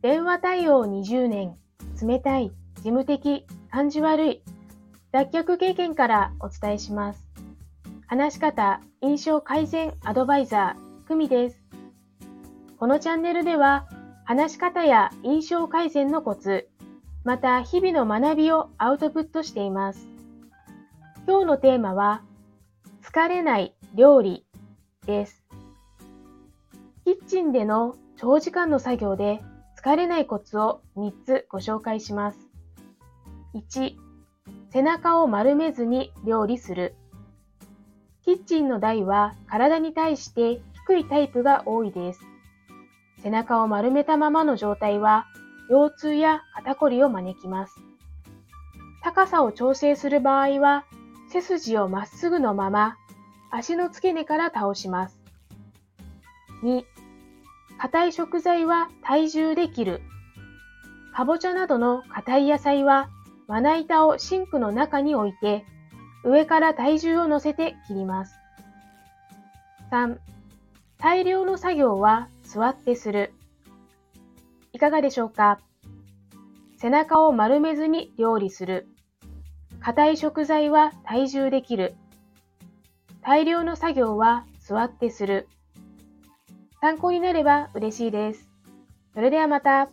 電話対応20年、冷たい、事務的、感じ悪い、脱却経験からお伝えします。話し方、印象改善アドバイザー、久美です。このチャンネルでは、話し方や印象改善のコツ、また日々の学びをアウトプットしています。今日のテーマは、疲れない料理です。キッチンでの長時間の作業で疲れないコツを3つご紹介します。1、背中を丸めずに料理する。キッチンの台は体に対して低いタイプが多いです。背中を丸めたままの状態は腰痛や肩こりを招きます。高さを調整する場合は背筋をまっすぐのまま足の付け根から倒します。2、硬い食材は体重で切る。かぼちゃなどの硬い野菜はまな板をシンクの中に置いて、上から体重を乗せて切ります。3. 大量の作業は座ってする。いかがでしょうか？背中を丸めずに料理する。硬い食材は体重で切る。大量の作業は座ってする。参考になれば嬉しいです。それではまた。